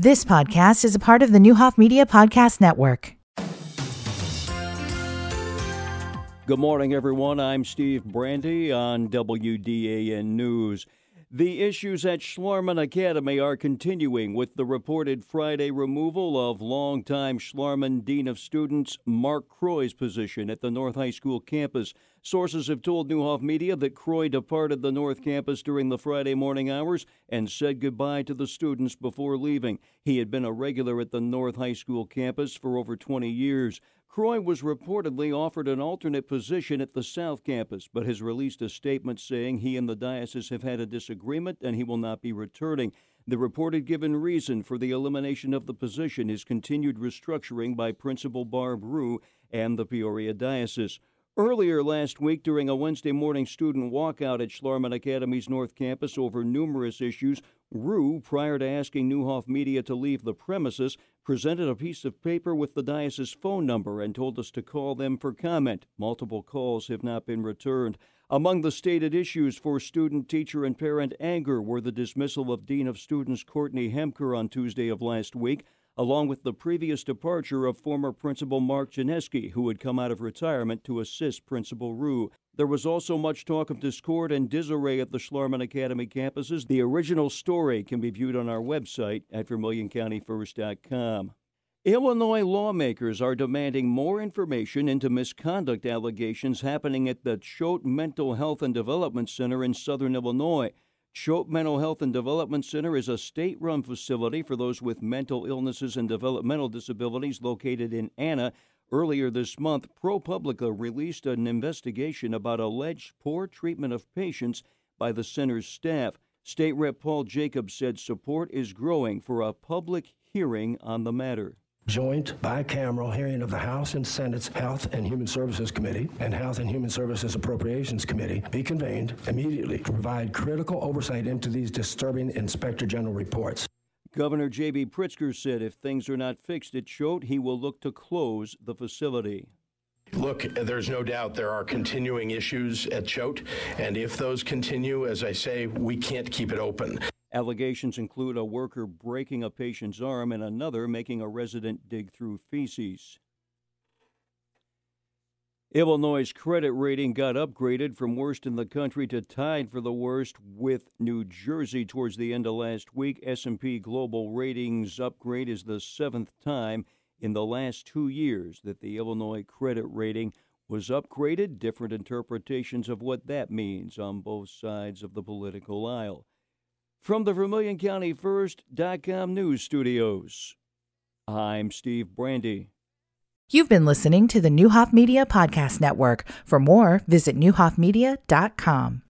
This podcast is a part of the Neuhoff Media Podcast Network. Good morning, everyone. I'm Steve Brandy on WDAN News. The issues at Schlarman Academy are continuing with the reported Friday removal of longtime Schlarman Dean of Students Mark Croy's position at the North High School campus. Sources have told Neuhoff Media that Croy departed the North campus during the Friday morning hours and said goodbye to the students before leaving. He had been a regular at the North High School campus for over 20 years. Croy was reportedly offered an alternate position at the South Campus, but has released a statement saying he and the diocese have had a disagreement and he will not be returning. The reported given reason for the elimination of the position is continued restructuring by Principal Barb Rue and the Peoria Diocese. Earlier last week, during a Wednesday morning student walkout at Schlarman Academy's North Campus over numerous issues, Rue, prior to asking Neuhoff Media to leave the premises, presented a piece of paper with the diocese phone number and told us to call them for comment. Multiple calls have not been returned. Among the stated issues for student, teacher, and parent anger were the dismissal of Dean of Students Courtney Hemker on Tuesday of last week, along with the previous departure of former Principal Mark Janeski, who had come out of retirement to assist Principal Rue. There was also much talk of discord and disarray at the Schlarman Academy campuses. The original story can be viewed on our website at VermilionCountyFirst.com. Illinois lawmakers are demanding more information into misconduct allegations happening at the Choate Mental Health and Development Center in southern Illinois. Choate Mental Health and Development Center is a state run facility for those with mental illnesses and developmental disabilities located in Anna. Earlier this month, ProPublica released an investigation about alleged poor treatment of patients by the center's staff. State Rep Paul Jacobs said support is growing for a public hearing on the matter joint bicameral hearing of the House and Senate's Health and Human Services Committee and Health and Human Services Appropriations Committee be convened immediately to provide critical oversight into these disturbing Inspector General reports. Governor J.B. Pritzker said if things are not fixed at Choate, he will look to close the facility. Look, there's no doubt there are continuing issues at Choate, and if those continue, as I say, we can't keep it open. Allegations include a worker breaking a patient's arm and another making a resident dig through feces. Illinois' credit rating got upgraded from worst in the country to tied for the worst with New Jersey towards the end of last week. S&P Global Ratings upgrade is the seventh time in the last 2 years that the Illinois credit rating was upgraded. Different interpretations of what that means on both sides of the political aisle. From the Vermilion County First.com news studios, I'm Steve Brandy. You've been listening to the Neuhoff Media Podcast Network. For more, visit neuhoffmedia.com.